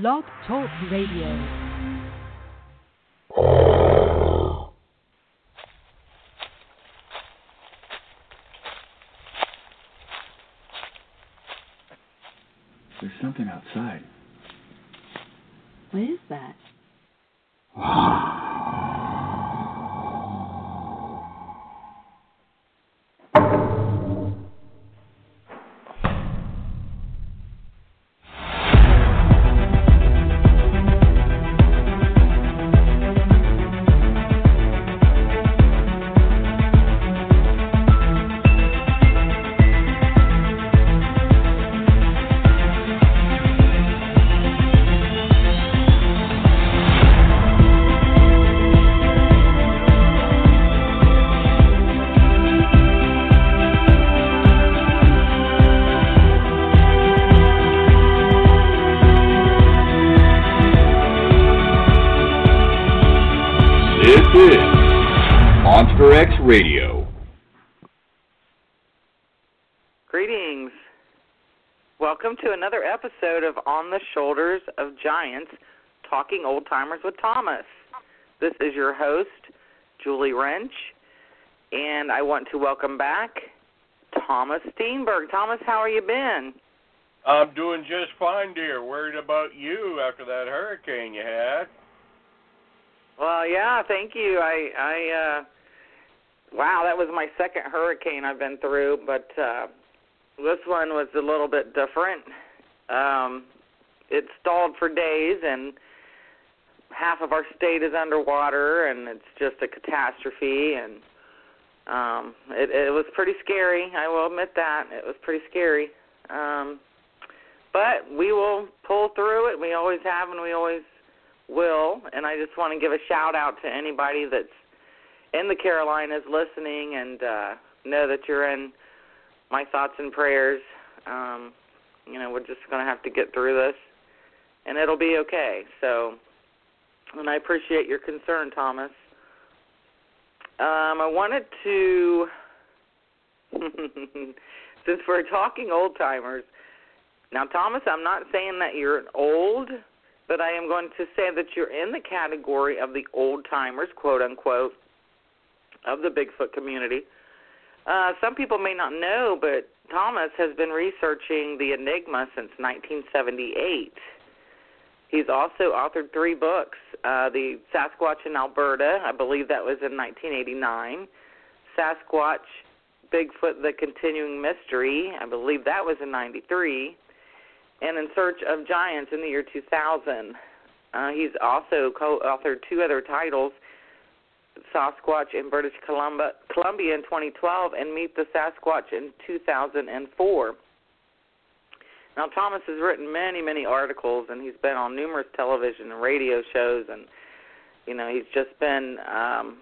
Blog Talk Radio. There's something outside. Giants Talking Old Timers with Thomas. This is your host, Julie Rench, and I want to welcome back Thomas Steenburg. Thomas, how are you been? I'm doing just fine, dear. Worried about you after that hurricane you had. Well, yeah, thank you. I I uh wow, that was my second hurricane I've been through, but uh this one was a little bit different. Um it stalled for days and half of our state is underwater and it's just a catastrophe and um it it was pretty scary. I will admit that. It was pretty scary. Um but we will pull through it. We always have and we always will, and I just want to give a shout out to anybody that's in the Carolinas listening and uh know that you're in my thoughts and prayers. Um, you know, we're just gonna have to get through this and it'll be okay. So and I appreciate your concern, Thomas. Um, I wanted to since we're talking old timers, now Thomas, I'm not saying that you're old but I am going to say that you're in the category of the old timers, quote unquote, of the Bigfoot community. Uh, some people may not know, but Thomas has been researching the Enigma since 1978. He's also authored three books uh, The Sasquatch in Alberta, I believe that was in 1989, Sasquatch, Bigfoot, The Continuing Mystery, I believe that was in 93 and In Search of Giants in the year 2000. Uh, he's also co-authored two other titles, Sasquatch in British Columbia, Columbia in 2012 and Meet the Sasquatch in 2004. Now, Thomas has written many, many articles, and he's been on numerous television and radio shows, and you know he's just been um,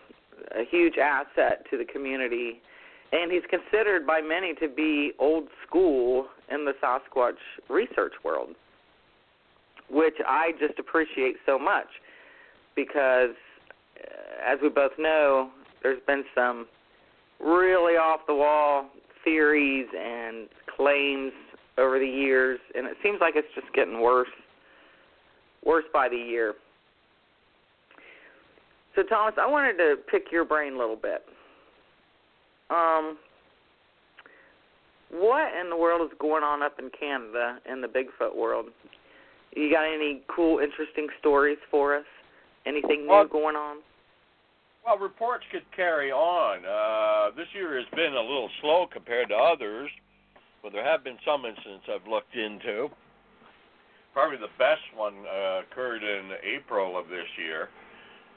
a huge asset to the community. And he's considered by many to be old school in the Sasquatch research world, which I just appreciate so much because, as we both know, there's been some really off the wall theories and claims over the years, and it seems like it's just getting worse, worse by the year. So, Thomas, I wanted to pick your brain a little bit um, what in the world is going on up in Canada in the Bigfoot world? You got any cool, interesting stories for us? Anything new well, going on? Well, reports could carry on. Uh, this year has been a little slow compared to others, but there have been some incidents I've looked into. Probably the best one uh, occurred in April of this year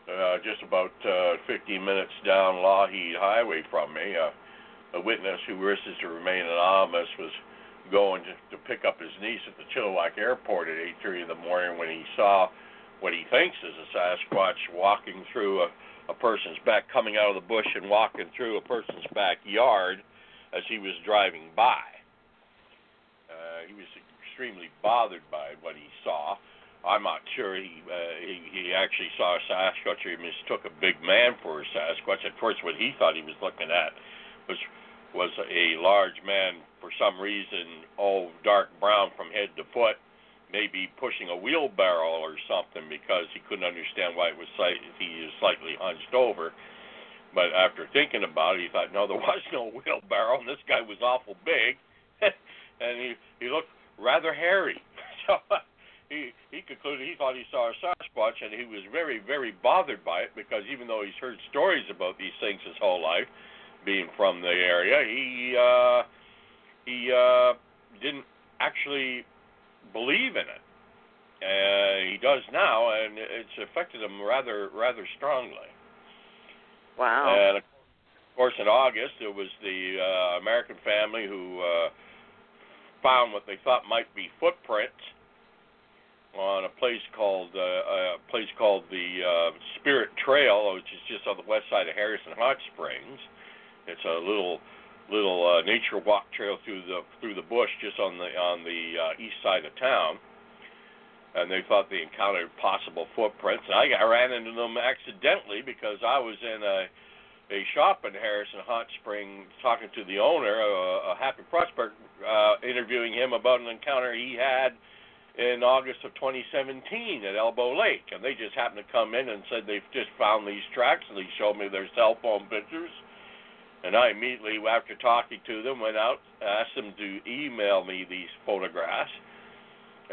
uh, just about uh, 15 minutes down Lougheed Highway from me. Uh, a witness who wishes to remain anonymous was going to, to pick up his niece at the Chilliwack Airport at 8:30 in the morning when he saw what he thinks is a Sasquatch walking through a, a person's back, coming out of the bush and walking through a person's backyard as he was driving by. Uh, he was extremely bothered by what he saw. I'm not sure he uh, he, he actually saw a Sasquatch he mistook a big man for a Sasquatch. At first, what he thought he was looking at was was a large man for some reason, all dark brown from head to foot, maybe pushing a wheelbarrow or something because he couldn't understand why it was slight, he was slightly hunched over. But after thinking about it, he thought, no, there was no wheelbarrow, and this guy was awful big, and he he looked rather hairy. So he he concluded he thought he saw a Sasquatch, and he was very very bothered by it because even though he's heard stories about these things his whole life, being from the area, he uh, he uh, didn't actually believe in it. Uh, he does now, and it's affected him rather rather strongly. Wow. And of course, in August, it was the uh, American family who uh, found what they thought might be footprints on a place called uh, a place called the uh, Spirit Trail, which is just on the west side of Harrison Hot Springs. It's a little little uh, nature walk trail through the through the bush just on the on the uh, east side of town. And they thought they encountered possible footprints. And I got ran into them accidentally because I was in a a shop in Harrison Hot Spring talking to the owner, a, a happy prospect, uh, interviewing him about an encounter he had in August of 2017 at Elbow Lake, and they just happened to come in and said they've just found these tracks, and they showed me their cell phone pictures. And I immediately, after talking to them, went out, asked them to email me these photographs,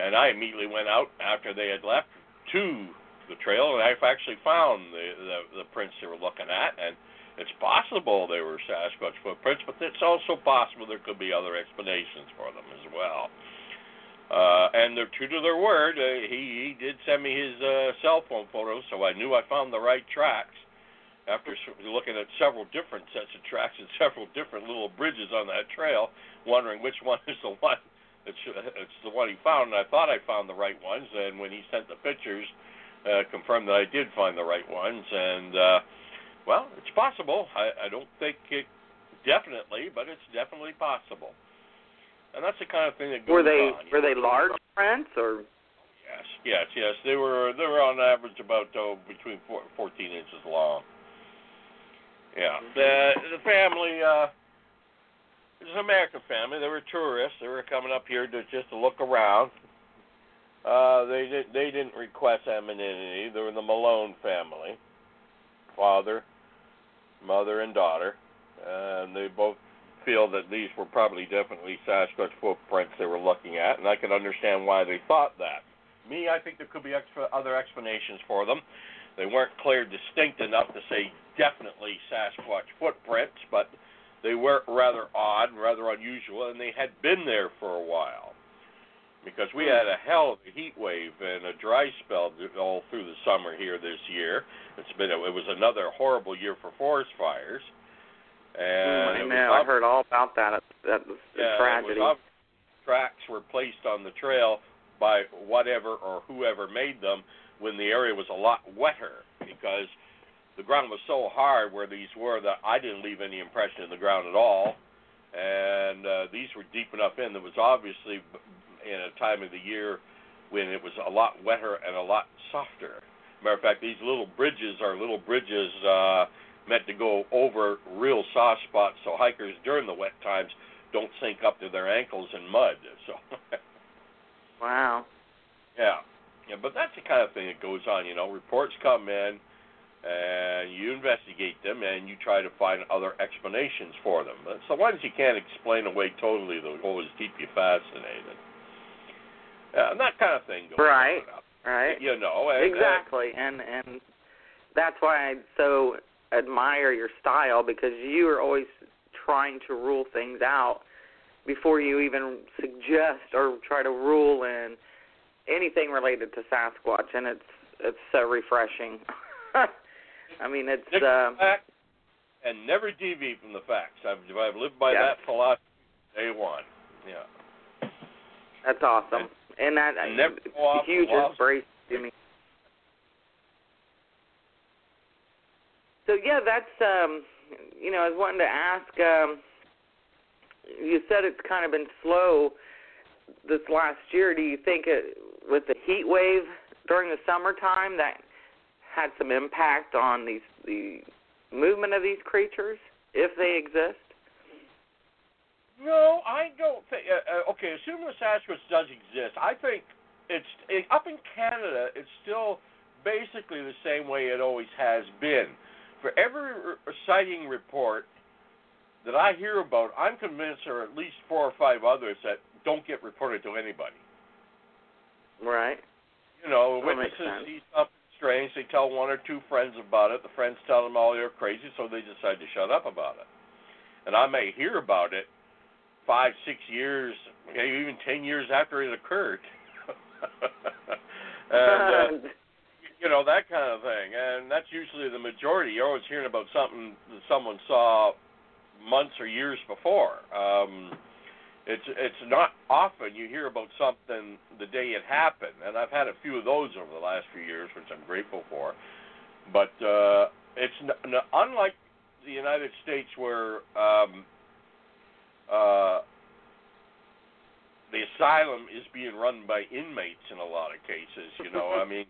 and I immediately went out after they had left to the trail, and I've actually found the the, the prints they were looking at, and it's possible they were Sasquatch footprints, but it's also possible there could be other explanations for them as well. Uh, and they're true to their word. Uh, he he did send me his uh, cell phone photos, so I knew I found the right tracks. After looking at several different sets of tracks and several different little bridges on that trail, wondering which one is the one it's it's the one he found. And I thought I found the right ones, and when he sent the pictures, uh, confirmed that I did find the right ones. And uh, well, it's possible. I, I don't think it definitely, but it's definitely possible. And that's the kind of thing that goes Were they on. were know. they large prints or Yes, yes, yes. They were they were on average about oh, between four, 14 inches long. Yeah. The the family uh it was an American family. They were tourists. They were coming up here to just to look around. Uh they didn't they didn't request anonymity. They were the Malone family. Father, mother and daughter. And they both feel that these were probably definitely Sasquatch footprints they were looking at, and I can understand why they thought that. Me, I think there could be extra, other explanations for them. They weren't clear, distinct enough to say definitely Sasquatch footprints, but they were rather odd and rather unusual, and they had been there for a while. Because we had a hell of a heat wave and a dry spell all through the summer here this year. It's been a, it was another horrible year for forest fires. And I it was know, I heard all about that. That was a yeah, tragedy. Was tracks were placed on the trail by whatever or whoever made them when the area was a lot wetter because the ground was so hard where these were that I didn't leave any impression in the ground at all. And uh, these were deep enough in that was obviously in a time of the year when it was a lot wetter and a lot softer. Matter of fact, these little bridges are little bridges uh, meant to go over real soft spots so hikers during the wet times don't sink up to their ankles in mud. So, wow. yeah, yeah, but that's the kind of thing that goes on. You know, reports come in, and you investigate them, and you try to find other explanations for them. It's the ones you can't explain away totally that always keep you fascinated. And that kind of thing goes Right. on. Right. You know, and, exactly. And and that's why I so admire your style because you are always trying to rule things out before you even suggest or try to rule in anything related to Sasquatch and it's it's so refreshing. I mean it's uh and never deviate from the facts. I've, I've lived by Yes. that philosophy day one. Yeah. that's awesome. And And never uh, go off huge inspiration to me. So yeah, that's um you know, I was wanting to ask um you said it's kind of been slow this last year. Do you think it with the heat wave during the summertime that had some impact on these the movement of these creatures if they exist? No, I don't think. Uh, uh, okay, assuming the Sasquatch does exist, I think it's it, up in Canada. It's still basically the same way it always has been. For every r- sighting report that I hear about, I'm convinced there are at least four or five others that don't get reported to anybody. Right. You know, That witnesses see something strange, they tell one or two friends about it. The friends tell them, "Oh, you're crazy," so they decide to shut up about it. And I may hear about it five, six years, even ten years after it occurred. and uh, you know that kind of thing, and that's usually the majority. You're always hearing about something that someone saw months or years before. Um, it's it's not often you hear about something the day it happened, and I've had a few of those over the last few years, which I'm grateful for. But uh, it's n- n- unlike the United States, where um, uh, the asylum is being run by inmates in a lot of cases. You know, I mean,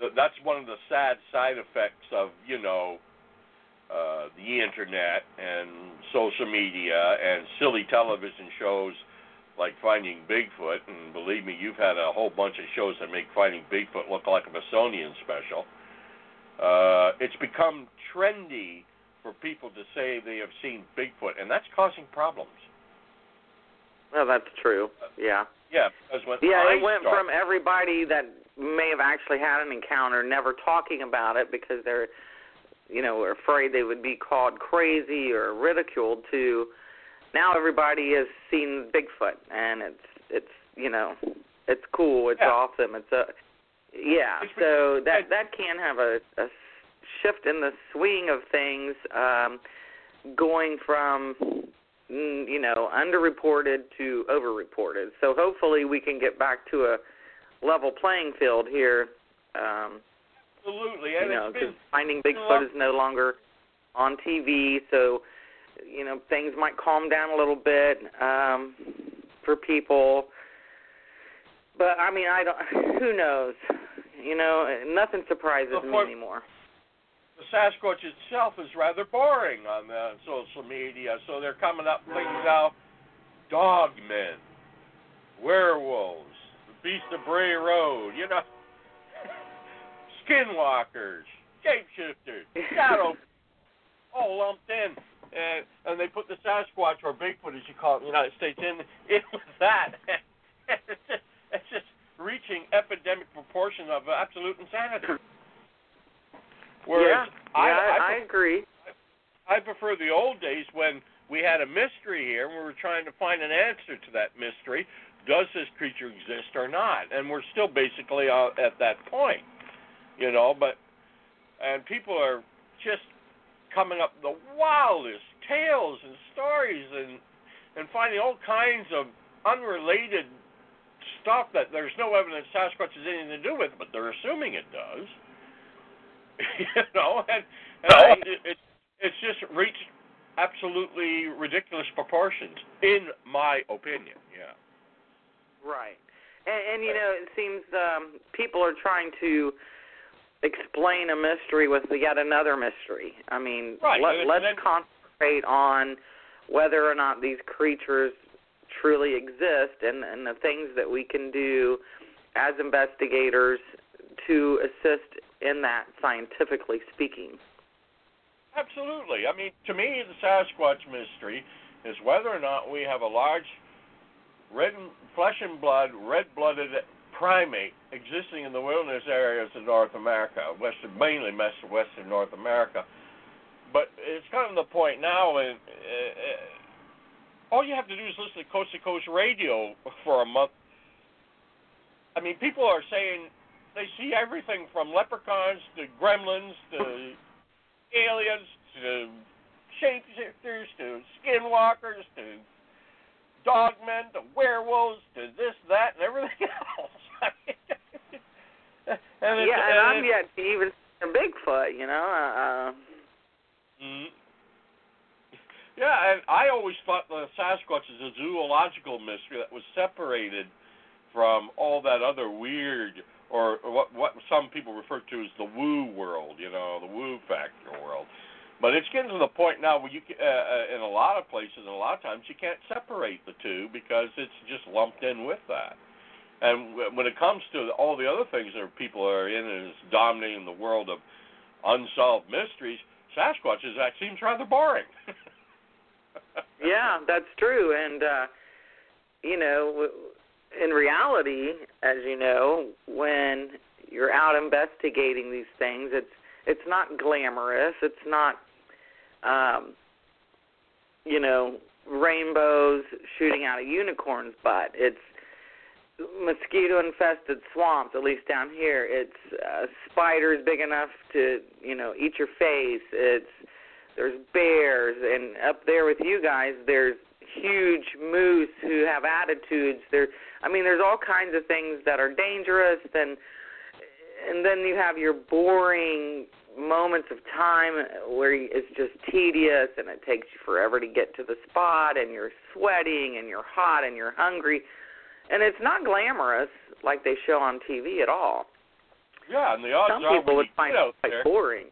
th- that's one of the sad side effects of you know uh, the internet and social media and silly television shows like Finding Bigfoot. And believe me, you've had a whole bunch of shows that make Finding Bigfoot look like a Smithsonian special. Uh, it's become trendy for people to say they have seen Bigfoot, and that's causing problems. Well, that's true. Yeah. Yeah, because when Yeah, I it went started, from everybody that may have actually had an encounter never talking about it because they're, you know, afraid they would be called crazy or ridiculed to now everybody has seen Bigfoot and it's it's you know it's cool, it's Yeah. awesome, it's a yeah. It's So that that can have a, a shift in the swing of things, um, going from you know underreported to overreported. So hopefully we can get back to a level playing field here. Um, absolutely, you and know, it's because been Finding been a lot- Bigfoot is no longer on TV, so you know things might calm down a little bit um, for people. But I mean, I don't. Who knows? You know, nothing surprises me anymore. The Sasquatch itself is rather boring on the social media, so they're coming up things now: dogmen, werewolves, the Beast of Bray Road, you know, skinwalkers, shapeshifters, shadow, all lumped in, and and they put the Sasquatch or Bigfoot, as you call it in the United States, in in with that. it's just it's just reaching epidemic proportions of absolute insanity. Whereas yeah, I, yeah, I, I, I agree. I prefer the old days when we had a mystery here and we were trying to find an answer to that mystery. Does this creature exist or not? And we're still basically uh, at that point, you know. But and people are just coming up the wildest tales and stories and and finding all kinds of unrelated stuff that there's no evidence Sasquatch has anything to do with, but they're assuming it does. you know, and, and I, it, it, it's just reached absolutely ridiculous proportions, in my opinion. Yeah. Right. And, and you know, it seems um, people are trying to explain a mystery with yet another mystery. I mean, Right, let, and let's then- concentrate on whether or not these creatures truly exist and, and the things that we can do as investigators to assist in that scientifically speaking. Absolutely. I mean, to me, the Sasquatch mystery is whether or not we have a large red flesh and blood, red-blooded primate existing in the wilderness areas of North America, western, mainly west- western North America. But it's kind of the point now, and uh, uh, all you have to do is listen to Coast to Coast Radio for a month. I mean, people are saying they see everything from leprechauns to gremlins to aliens to shapeshifters to skinwalkers to dogmen to werewolves to this, that, and everything else. and it's, yeah, and I'm it's- yet to even see a Bigfoot, you know. Uh, Mhm. Yeah, and I always thought the Sasquatch is a zoological mystery that was separated from all that other weird, or what what some people refer to as the woo world, you know, the woo factor world. But it's getting to the point now where you, uh, uh, in a lot of places, and a lot of times, you can't separate the two because it's just lumped in with that. And when it comes to all the other things that people are in and is dominating the world of unsolved mysteries, Sasquatches that seems rather boring. yeah, that's true. And uh, you know, in reality, as you know, when you're out investigating these things, it's it's not glamorous. It's not, um, you know, rainbows shooting out a unicorn's butt. It's mosquito infested swamps at least down here it's uh, spiders big enough to you know eat your face it's there's bears and up there with you guys there's huge moose who have attitudes there i mean there's all kinds of things that are dangerous and and then you have your boring moments of time where it's just tedious and it takes you forever to get to the spot and you're sweating and you're hot and you're hungry and it's not glamorous like they show on TV at all. Yeah, and the odds Some people would find it quite there, boring.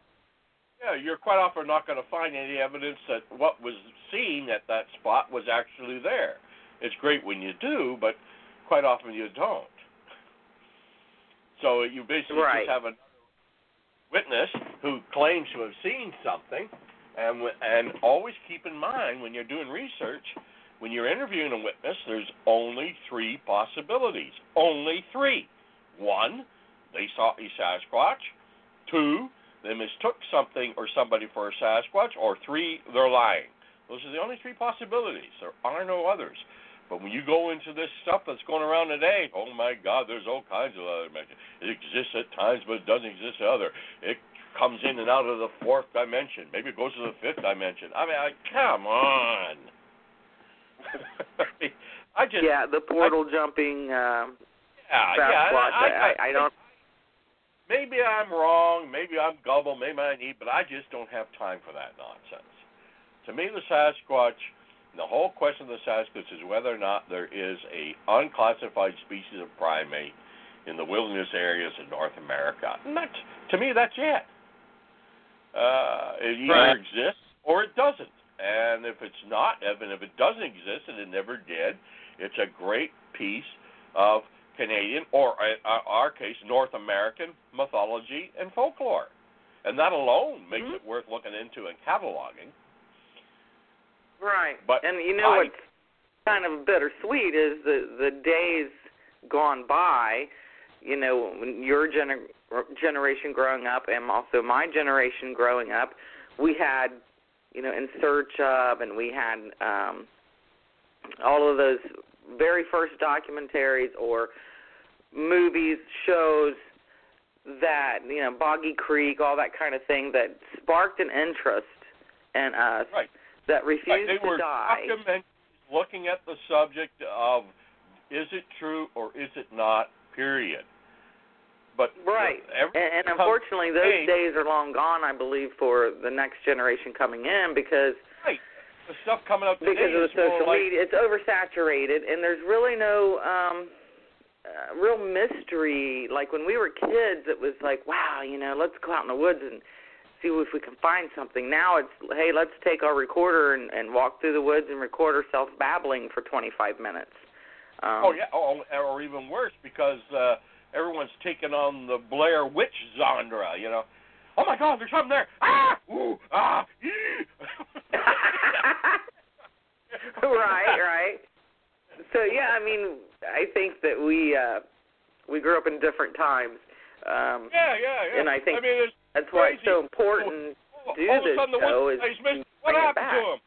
Yeah, you're quite often not going to find any evidence that what was seen at that spot was actually there. It's great when you do, but quite often you don't. So you basically Right. just have a witness who claims to have seen something, and and always keep in mind when you're doing research, when you're interviewing a witness, there's only three possibilities. Only three. One, they saw a Sasquatch. Two, they mistook something or somebody for a Sasquatch. Or three, they're lying. Those are the only three possibilities. There are no others. But when you go into this stuff that's going around today, oh my God, there's all kinds of other dimensions. It exists at times, but it doesn't exist at other. It comes in and out of the fourth dimension. Maybe it goes to the fifth dimension. I mean, I, come on. I just yeah, the portal jumping um yeah, yeah. I, I, I, I don't. Maybe I'm wrong. Maybe I'm gullible. Maybe I need, but I just don't have time for that nonsense. To me, the Sasquatch, the whole question of the Sasquatch is whether or not there is a unclassified species of primate in the wilderness areas of North America. And that's, to me, that's it. Uh, it either Right. exists or it doesn't. And if it's not, and if it doesn't exist, and it never did, it's a great piece of Canadian, or in our case, North American mythology and folklore. And that alone makes Mhm. it worth looking into and cataloging. Right. But and you know I- what's kind of bittersweet is the the days gone by. You know, when your gener- generation growing up, and also my generation growing up, we had, you know, in search of, and we had um, all of those very first documentaries or movies, shows that you know, Boggy Creek, all that kind of thing that sparked an interest in us Right. that refused Right, they to were die. documentaries looking at the subject of is it true or is it not, period. But Right. And, and unfortunately, those days are long gone. I believe for the next generation coming in because right, the stuff coming out today because of the social like, media, it's oversaturated, and there's really no um uh, real mystery. Like when we were kids, it was like, wow, you know, let's go out in the woods and see if we can find something. Now it's, hey, let's take our recorder and, and walk through the woods and record ourselves babbling for 25 minutes. Um, Oh yeah, oh, or even worse because uh, everyone's taking on the Blair Witch genre. You know, oh my God, there's something there. Ah, ooh, ah. right, right. So yeah, I mean, I think that we uh we grew up in different times. Um Yeah, yeah, yeah. And I think I mean, that's why it's so important all, do all of a this sudden the show wussy is missing. What happened to him?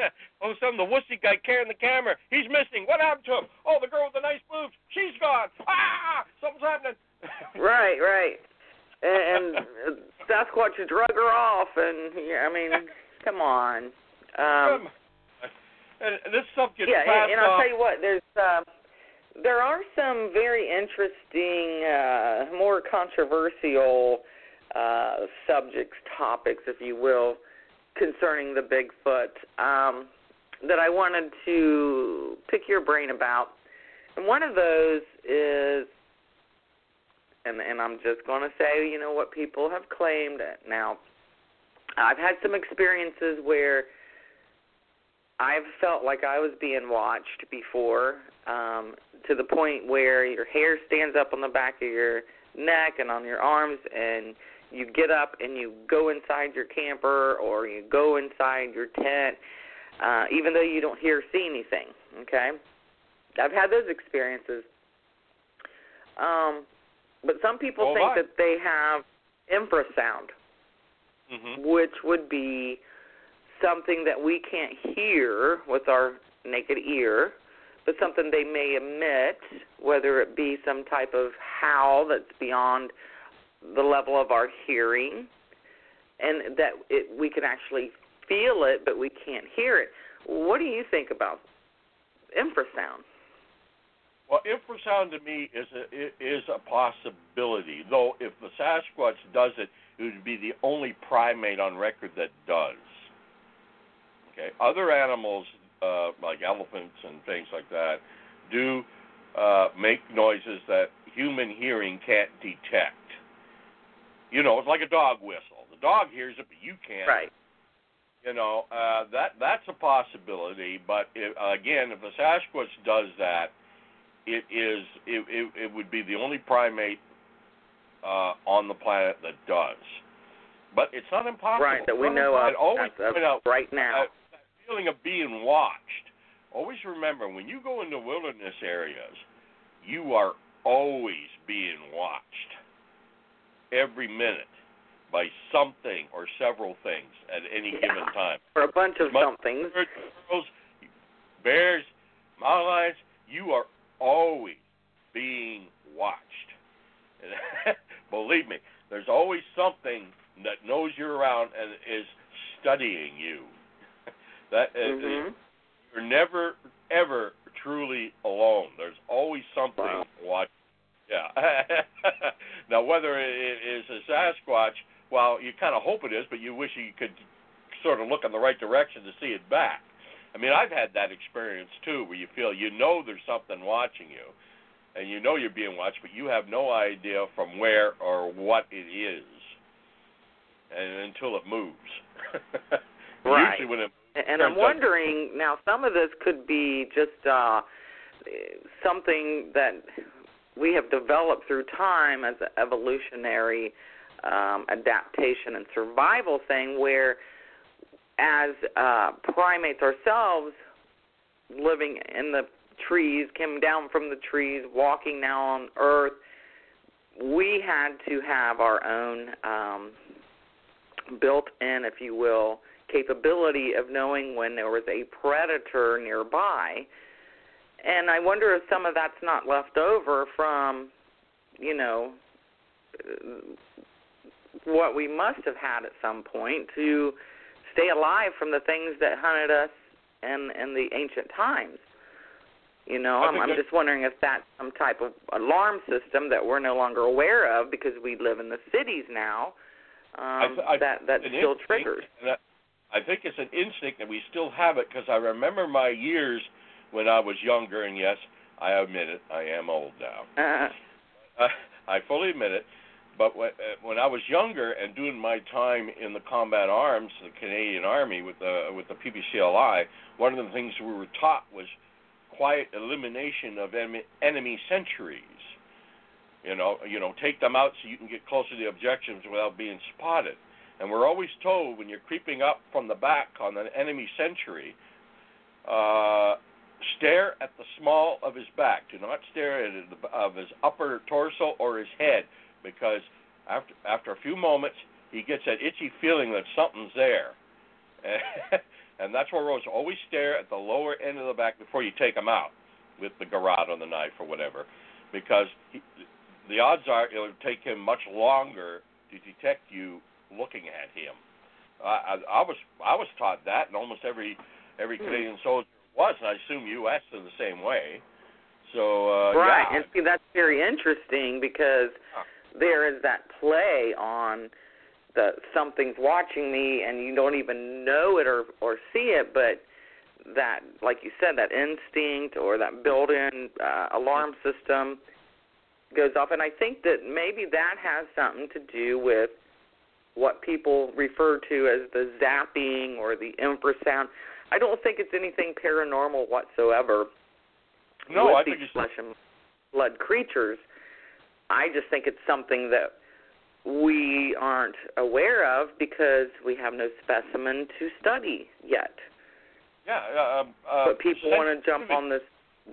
all of a sudden the wussy guy carrying the camera, he's missing. What happened to him? Oh, the girl with the nice boobs, she's gone. Ah, something's happening. Right, right. And, and Sasquatch drug her off and yeah, I mean, come on. Um and, and this stuff gets yeah, passed and, and I'll off. tell you what, there's uh, there are some very interesting, uh, more controversial uh, subjects, topics, if you will, concerning the Bigfoot um, that I wanted to pick your brain about. And one of those is, and and I'm just going to say, you know, what people have claimed. Now, I've had some experiences where I've felt like I was being watched before, um, to the point where your hair stands up on the back of your neck and on your arms, and you get up and you go inside your camper or you go inside your tent, uh, even though you don't hear or see anything. Okay, I've had those experiences. Um, but some people Oh, think my. that they have infrasound, hmm which would be something that we can't hear with our naked ear, but something they may emit, whether it be some type of howl that's beyond the level of our hearing, and that it, we can actually feel it, but we can't hear it. What do you think about infrasound? Well, infrasound to me is a is a possibility. Though if the Sasquatch does it, it would be the only primate on record that does. Okay, other animals uh, like elephants and things like that do uh, make noises that human hearing can't detect. You know, it's like a dog whistle. The dog hears it, but you can't. Right. You know, uh, that that's a possibility. But if, again, if the Sasquatch does that, it is it, it, it would be the only primate uh, on the planet that does. But it's not impossible. Right, that we Some know of, always of point out right now. uh, that feeling of being watched. Always remember when you go into wilderness areas, you are always being watched every minute by something or several things at any Yeah. given time. For a bunch of Much- somethings. Birds, bears, mountain lions, you are always being watched. Believe me, there's always something that knows you're around and is studying you. that uh, hmm you're never ever truly alone. There's always something Wow. watching. Yeah. now, whether it is a Sasquatch, well, you kind of hope it is, but you wish you could sort of look in the right direction to see it back. I mean, I've had that experience too, where you feel you know there's something watching you, and you know you're being watched, but you have no idea from where or what it is, and until it moves. Right. Usually, when it And I'm wondering now. Some of this could be just uh, something that we have developed through time as an evolutionary um, adaptation and survival thing, where as uh, primates ourselves, living in the trees, came down from the trees, walking now on Earth, we had to have our own um, built-in, if you will, capability of knowing when there was a predator nearby. And I wonder if some of that's not left over from, you know, what we must have had at some point to stay alive from the things that hunted us in in the ancient times. You know, I'm, I'm just wondering if that's some type of alarm system that we're no longer aware of because we live in the cities now. Um, I, I, that that still instinct, triggers. I, I think it's an instinct, and we still have it because I remember my years when I was younger, and yes, I admit it, I am old now. Uh, I, I fully admit it. But when, uh, when I was younger and doing my time in the combat arms, the Canadian Army with the with the PPCLI, one of the things we were taught was quiet elimination of enemy, enemy sentries. You know, you know, take them out so you can get closer to the objectives without being spotted. And we're always told when you're creeping up from the back on an enemy sentry, uh, stare at the small of his back. Do not stare at the, of his upper torso or his head, because after after a few moments he gets that itchy feeling that something's there. and that's where Rose always stare at the lower end of the back before you take him out with the garrote or the knife or whatever, because he, the odds are it'll take him much longer to detect you looking at him. I, I, I was I was taught that, and almost every every Hmm. Canadian soldier was, and I assume U.S. in the same way. So uh, right, yeah, and see that's very interesting because there is that play on the something's watching me and you don't even know it or or see it, but that, like you said, that instinct or that built-in uh, alarm system goes off, and I think that maybe that has something to do with what people refer to as the zapping or the infrasound. I don't think it's anything paranormal whatsoever. No, with I these think it's flesh and blood creatures. I just think it's something that we aren't aware of because we have no specimen to study yet. yeah. Uh, uh, but people want to jump on this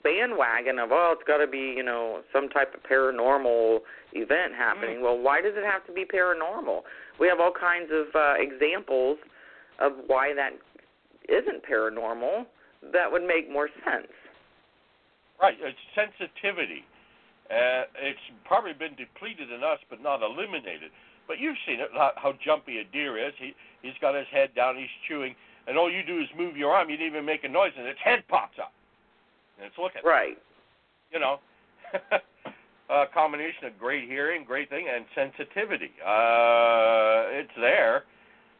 bandwagon of oh, it's got to be you know some type of paranormal event happening. Well, why does it have to be paranormal? We have all kinds of uh, examples of why that isn't paranormal. That would make more sense. Right, it's sensitivity. Uh, it's probably been depleted in us, but not eliminated. But you've seen it, how, how jumpy a deer is. He he's got his head down, he's chewing, and all you do is move your arm. You didn't even make a noise, and its head pops up, and it's looking. Right. You know, a combination of great hearing, great thing, and sensitivity. Uh, it's there.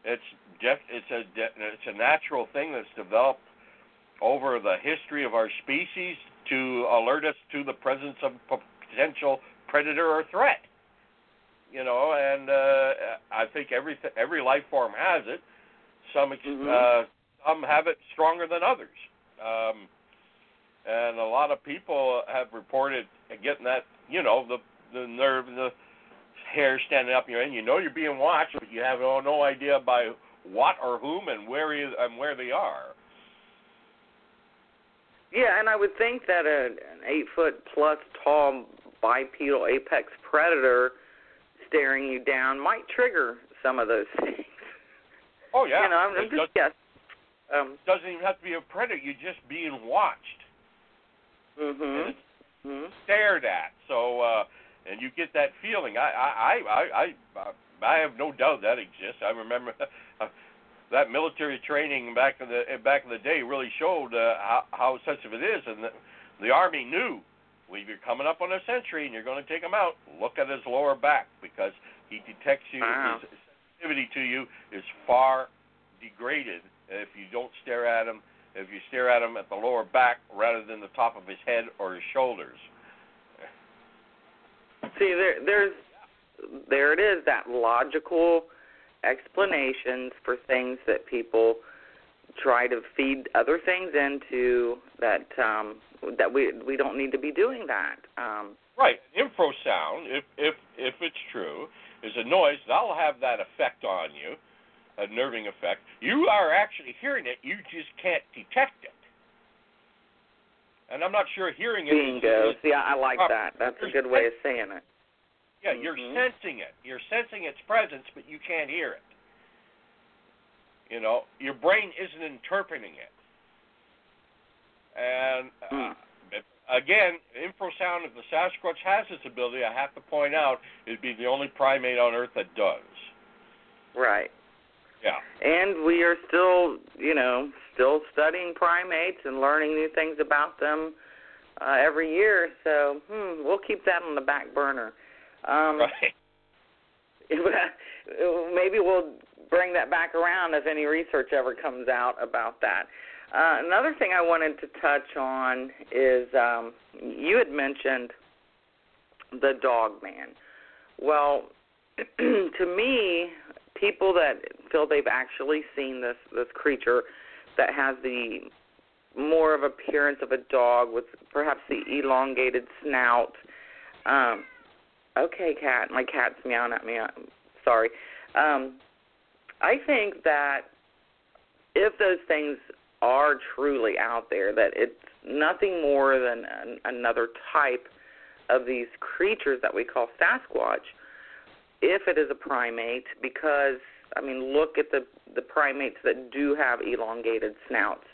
It's def- it's a de- it's a natural thing that's developed over the history of our species to alert us to the presence of p- potential predator or threat. You know, and uh, I think every every life form has it. Some ex- Mhm. uh, some have it stronger than others. Um, and a lot of people have reported getting that, you know, the the nerve, the hair standing up in your head. You know you're being watched, but you have no, no idea by what or whom and where you, and where they are. Yeah, and I would think that a, an eight foot plus tall bipedal apex predator staring you down might trigger some of those things. Oh yeah, You know, I'm, I'm just guessing. Um, doesn't even have to be a predator. You're just being watched mhm. and it's Mhm. stared at. So, uh, and you get that feeling. I, I, I, I, I, I have no doubt that exists. I remember that military training back in the back in the day really showed uh, how, how sensitive it is, and the, the army knew. If you're coming up on a sentry and you're going to take him out, look at his lower back because he detects you. Wow. His sensitivity to you is far degraded if you don't stare at him. If you stare at him at the lower back rather than the top of his head or his shoulders. See, there, there's, there it is. That logical explanations for things that people try to feed other things into that um that we we don't need to be doing that. Um Right, infrasound, if if if it's true, is a noise that'll have that effect on you, a nerving effect. You are actually hearing it, you just can't detect it. And I'm not sure hearing it. bingo. is- See, I, like proper. that. That's a good way of saying it. yeah, you're Mhm. sensing it. You're sensing its presence, but you can't hear it. You know, your brain isn't interpreting it. And uh, Hmm. again, infrasound, if the Sasquatch has this ability, I have to point out, it'd be the only primate on Earth that does. Right. Yeah. And we are still, you know, still studying primates and learning new things about them uh, every year. So, hmm, we'll keep that on the back burner. Um, Right. maybe we'll bring that back around if any research ever comes out about that. Uh, another thing I wanted to touch on is um, you had mentioned the dog man. Well, to me, people that feel they've actually seen this this creature that has the more of appearance of a dog with perhaps the elongated snout. Um, okay, cat. My cat's meowing at me. I'm sorry. Um, I think that if those things are truly out there, that it's nothing more than an, another type of these creatures that we call Sasquatch, if it is a primate, because I mean, look at the the primates that do have elongated snouts.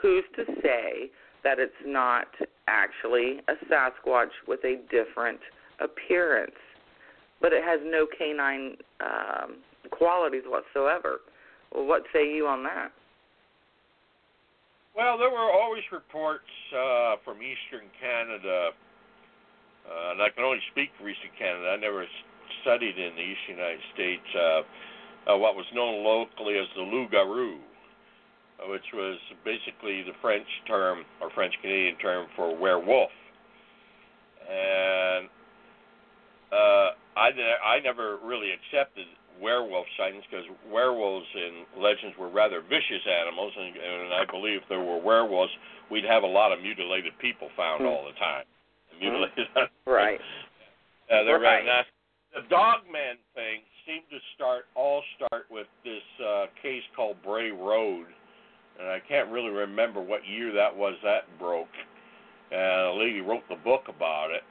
Who's to say that it's not actually a Sasquatch with a different appearance, but it has no canine um, qualities whatsoever? Well, what say you on that? Well, there were always reports uh, from Eastern Canada, uh, and I can only speak for Eastern Canada. I never studied in the Eastern United States uh, uh, what was known locally as the loup-garou, uh, which was basically the French term or French Canadian term for werewolf. And uh, I, I never really accepted werewolf sightings because werewolves in legends were rather vicious animals, and, and I believe if there were werewolves, we'd have a lot of mutilated people found all the time. Mutilated. Right. Uh, they're Right. nasty. The dogman thing seemed to start all start with this uh, case called Bray Road, and I can't really remember what year that was that broke. And a lady wrote the book about it,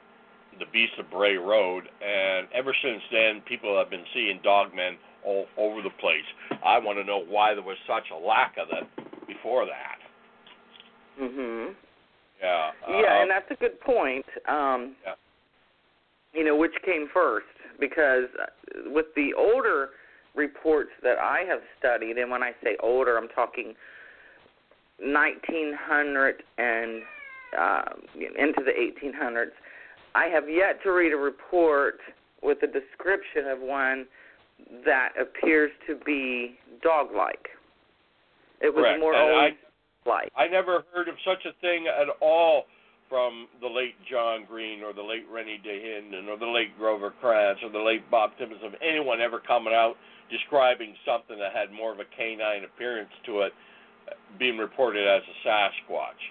The Beast of Bray Road, and ever since then, people have been seeing dogmen all over the place. I want to know why there was such a lack of them before that. Mhm. Yeah. Yeah, uh, and that's a good point. Um, Yeah. You know, which came first? Because uh, with the older reports that I have studied, and when I say older, I'm talking 1900 and uh, into the 1800s. I have yet to read a report with a description of one that appears to be dog-like. It was correct. more I- old-like. I never heard of such a thing at all from the late John Green or the late Rennie Dahinden or the late Grover Krantz or the late Bob Titmus of anyone ever coming out describing something that had more of a canine appearance to it being reported as a Sasquatch.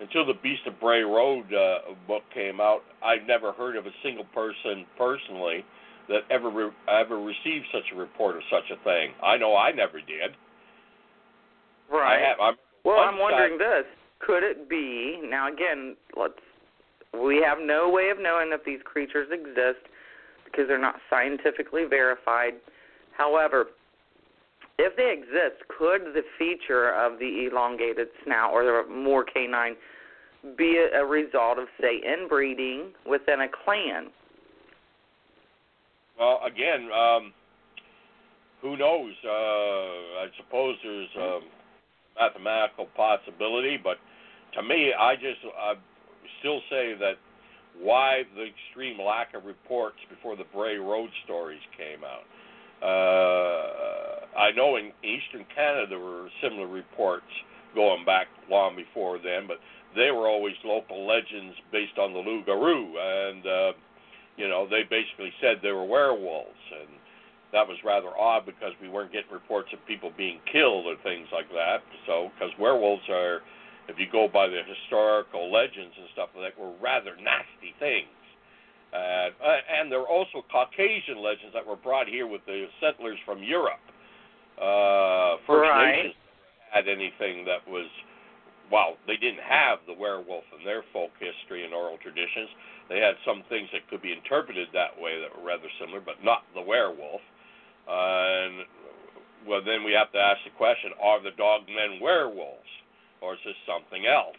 Until the Beast of Bray Road uh, book came out, I've never heard of a single person personally that ever re- ever received such a report of such a thing. I know I never did. right. I have. I'm, Well, I'm wondering this: could it be? Now, again, let's. We have no way of knowing if these creatures exist because they're not scientifically verified. However, if they exist, could the feature of the elongated snout or the more canine be a, result of, say, inbreeding within a clan? Well, again, um, who knows? Uh, I suppose there's a mathematical possibility, but to me, I just I still say that why the extreme lack of reports before the Bray Road stories came out. Uh, I know in Eastern Canada there were similar reports going back long before then, but they were always local legends based on the Loup-garou, and uh, you know they basically said they were werewolves, and that was rather odd because we weren't getting reports of people being killed or things like that. So, because werewolves are, if you go by the historical legends and stuff like that, were rather nasty things. Uh, and there were also Caucasian legends that were brought here with the settlers from Europe. Uh, First Right. Nations had anything that was, well, they didn't have the werewolf in their folk history and oral traditions. They had some things that could be interpreted that way that were rather similar, but not the werewolf. Uh, and well, then we have to ask the question: Are the dogmen werewolves, or is this something else?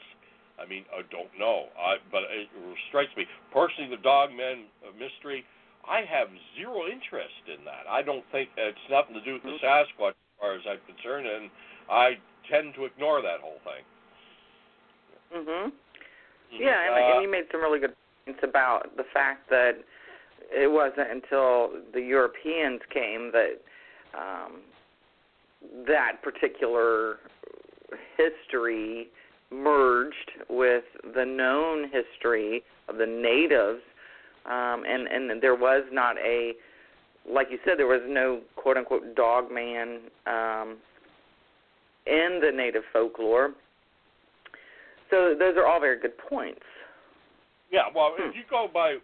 I mean, I don't know. I, but it strikes me personally, the dogmen mystery. I have zero interest in that. I don't think it's nothing to do with the Sasquatch, as far as I'm concerned, and I tend to ignore that whole thing. Mhm. Yeah, and, Uh, and you made some really good points about the fact that it wasn't until the Europeans came that um, that particular history merged with the known history of the natives, um, and and there was not a like you said, there was no quote unquote dog man um, in the native folklore. So those are all very good points. Yeah, well, Hmm. if you go by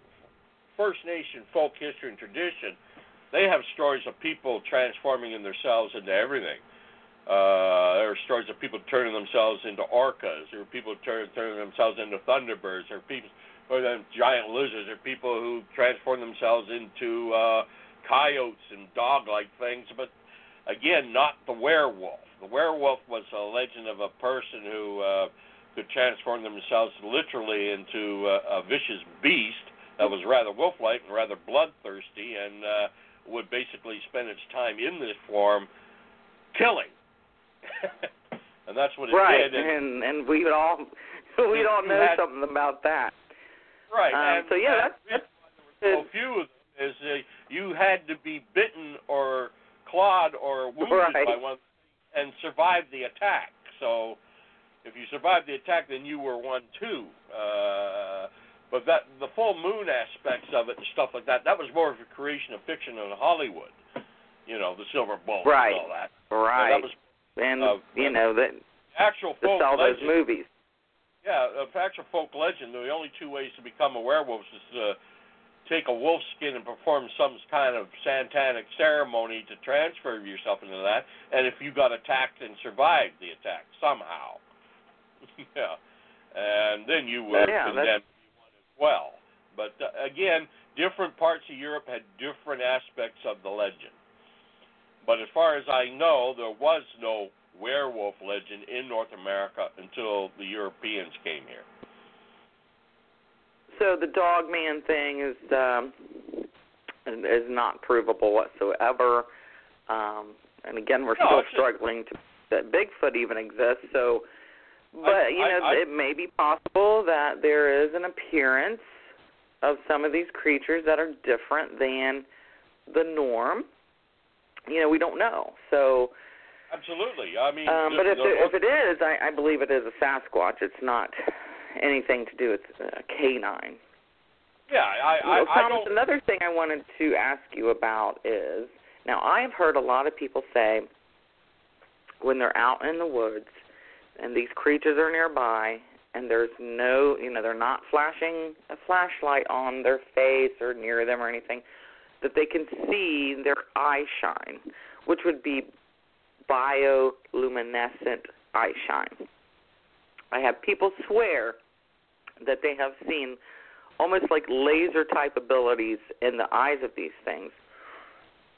First Nation folk history and tradition, they have stories of people transforming in themselves into everything. Uh, there are stories of people turning themselves into orcas. There are people turn, turning themselves into thunderbirds. There are people, or then giant lizards. There are people who transform themselves into uh, coyotes and dog-like things. But again, not the werewolf. The werewolf was a legend of a person who uh, could transform themselves literally into uh, a vicious beast that was rather wolf-like and rather bloodthirsty, and uh, would basically spend its time in this form killing. and that's what it right, did. And, and and we would all we You- all know had- something about that. right. Um, and, so yeah, that's that's why there were good. so few of them is uh, you had to be bitten or clawed or wounded Right. by one and survive the attack. So survived the attack, then you were one too. Uh, but that the full moon aspects of it and stuff like that, that was more of a creation of fiction in Hollywood. you know, the silver bullet Right. and all that. Right. that was and uh, you know that actual folk sell those movies. Yeah, of actual folk legend, the only two ways to become a werewolf is to take a wolf skin and perform some kind of satanic ceremony to transfer yourself into that, and if you got attacked and survived the attack somehow, yeah, and then you were Yeah, condemned as well. But uh, again, different parts of Europe had different aspects of the legend. But as far as I know, there was no werewolf legend in North America until the Europeans came here. So the dog man thing is um, is not provable whatsoever. Um, and again, we're No, still just- struggling to that Bigfoot even exists. So, but I- you know, I- it may be possible that there is an appearance of some of these creatures that are different than the norm. You know, we don't know. So, Absolutely. I mean, um, but if it, if it is, I, I believe it is a Sasquatch. It's not anything to do with a canine. yeah, I, I, Well, I Thomas, don't. another thing I wanted to ask you about is now I have heard a lot of people say when they're out in the woods and these creatures are nearby and there's no, you know, they're not flashing a flashlight on their face or near them or anything, that they can see their eye shine, which would be bioluminescent eye shine. I have people swear that they have seen almost like laser type abilities in the eyes of these things.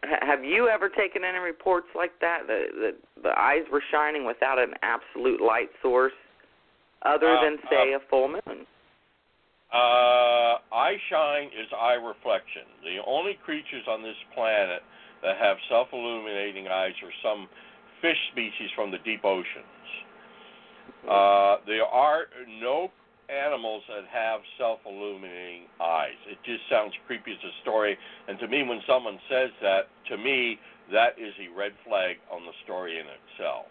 Have you ever taken any reports like that? That the, the eyes were shining without an absolute light source, other Uh, than say uh, a full moon. Uh, eye shine is eye reflection. The only creatures on this planet that have self-illuminating eyes are some fish species from the deep oceans. Uh, there are no animals that have self-illuminating eyes. It just sounds creepy as a story, and to me, when someone says that, to me, that is a red flag on the story in itself.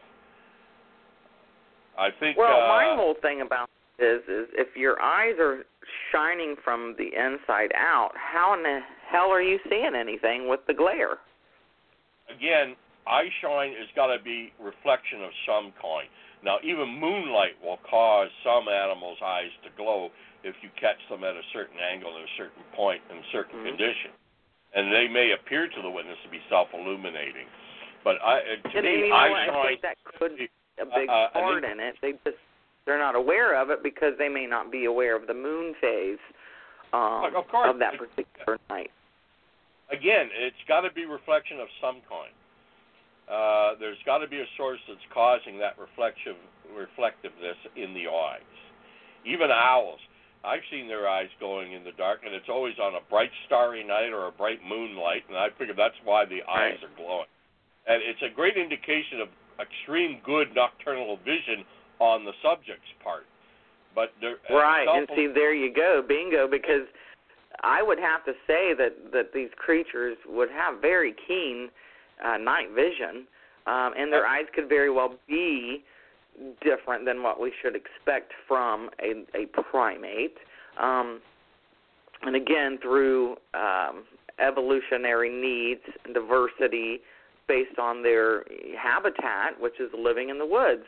I think. Well, uh, my whole thing about this is if your eyes are shining from the inside out, how in the hell are you seeing anything with the glare? again, eye shine has got to be reflection of some kind. Now, even moonlight will cause some animals' eyes to glow if you catch them at a certain angle at a certain point in certain Mhm. condition, and they may appear to the witness to be self-illuminating. But I, uh, to and me, eye? I think that could be a big Uh, uh, part think- in it. They just they're not aware of it because they may not be aware of the moon phase um, Of course. of that particular night. again, it's got to be reflection of some kind. Uh, there's got to be a source that's causing that reflection, reflectiveness in the eyes. Even owls, I've seen their eyes going in the dark, and it's always on a bright starry night or a bright moonlight, and I figure that's why the eyes are glowing. And it's a great indication of extreme good nocturnal vision on the subject's part. But there, uh, Right, and see, there you go, bingo. Because I would have to say that that these creatures would have very keen uh, night vision, um, and their eyes could very well be different than what we should expect from a, a primate. Um, and again, through um, evolutionary needs and diversity based on their habitat, which is living in the woods.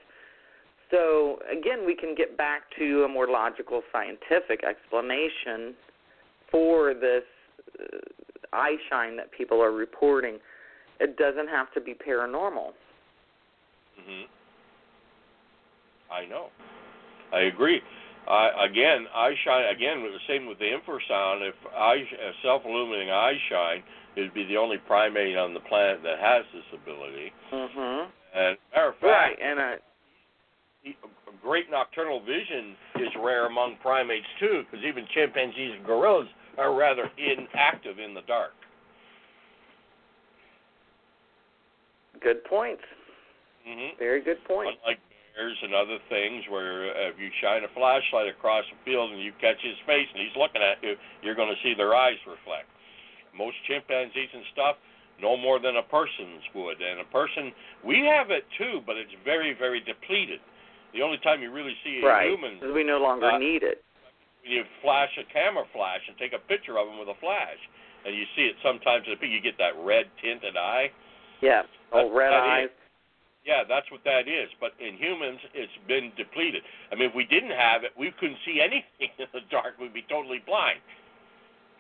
So again, we can get back to a more logical scientific explanation for this uh, eye shine that people are reporting. It doesn't have to be paranormal. hmm I know. I agree. I again, eye shine. Again, with the same with the infrasound. If eye, self-illuminating eye shine, it'd be the only primate on the planet that has this ability. Mhm. And matter of fact, Right, and e- great nocturnal vision is rare among primates too, because even chimpanzees and gorillas are rather inactive in the dark. Good points. hmm Very good point. Unlike bears and other things, where uh, if you shine a flashlight across a field and you catch his face and he's looking at you, you're going to see their eyes reflect. Most chimpanzees and stuff, no more than a person's would. And a person, we have it too, but it's very, very depleted. The only time you really see a Right, human because we no longer Uh, need it. you flash a camera flash and take a picture of them with a flash, and you see it sometimes. I think you get that red tinted eye. Yeah, That's red eyes. is. Yeah, that's what that is. But in humans, it's been depleted. I mean, if we didn't have it, we couldn't see anything in the dark. We'd be totally blind.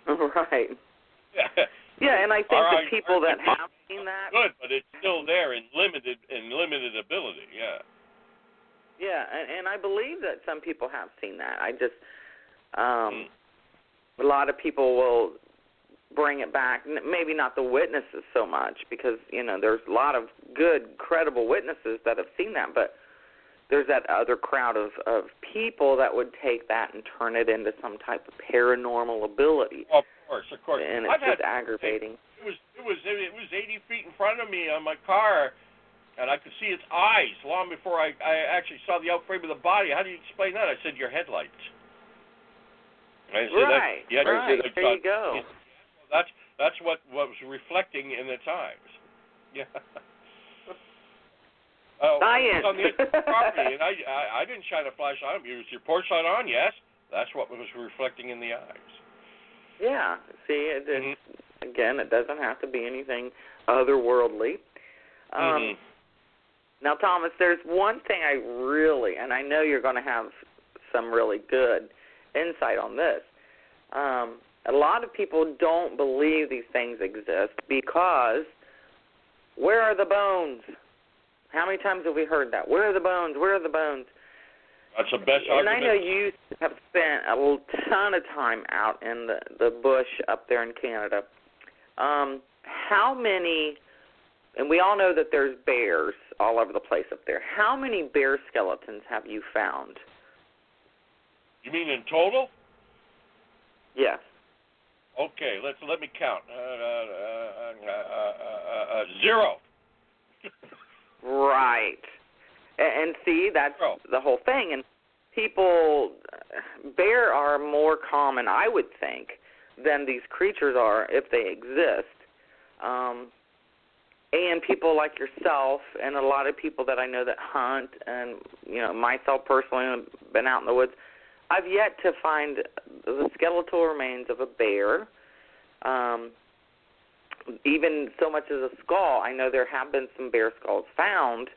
Right. Yeah, Yeah, and I think Our the people that have seen that, Good, but it's still there in limited in limited ability. Yeah. yeah, and, and I believe that some people have seen that. I just, um, Mm. a lot of people will bring it back. Maybe not the witnesses so much because you know there's a lot of good, credible witnesses that have seen that, but there's that other crowd of of people that would take that and turn it into some type of paranormal ability, Of course, of course. and I've it's had just aggravating. it was it was it was 80 feet in front of me on my car, and I could see its eyes long before I I actually saw the outframe of the body. How do you explain that? I said your headlights. I said that- Right, yeah, right. that's- There you go. yeah, That's that's what what was reflecting in the eyes. Yeah. Oh, Science. on the edge of the property, and I, I I didn't shine a flashlight on. Was your porch light on? Yes. That's what was reflecting in the eyes. Yeah. See, it, Mhm. it's, again, it doesn't have to be anything otherworldly. Um, Mhm. Now, Thomas, there's one thing I really, and I know you're going to have some really good insight on this. Um, a lot of people don't believe these things exist because where are the bones? How many times have we heard that? Where are the bones? Where are the bones? That's the best and I know you have spent a ton of time out in the the bush up there in Canada. Um, how many? And we all know that there's bears all over the place up there. How many bear skeletons have you found? You mean in total? Yes. Okay, let's let me count. Uh, uh, uh, uh, uh, uh, zero. Right. And, and see, that's Zero. the whole thing. And people, bear are more common, I would think, than these creatures are if they exist. Um, and people like yourself and a lot of people that I know that hunt and you know myself personally been out in the woods. I've yet to find the skeletal remains of a bear. Um, even so much as a skull. I know there have been some bear skulls found,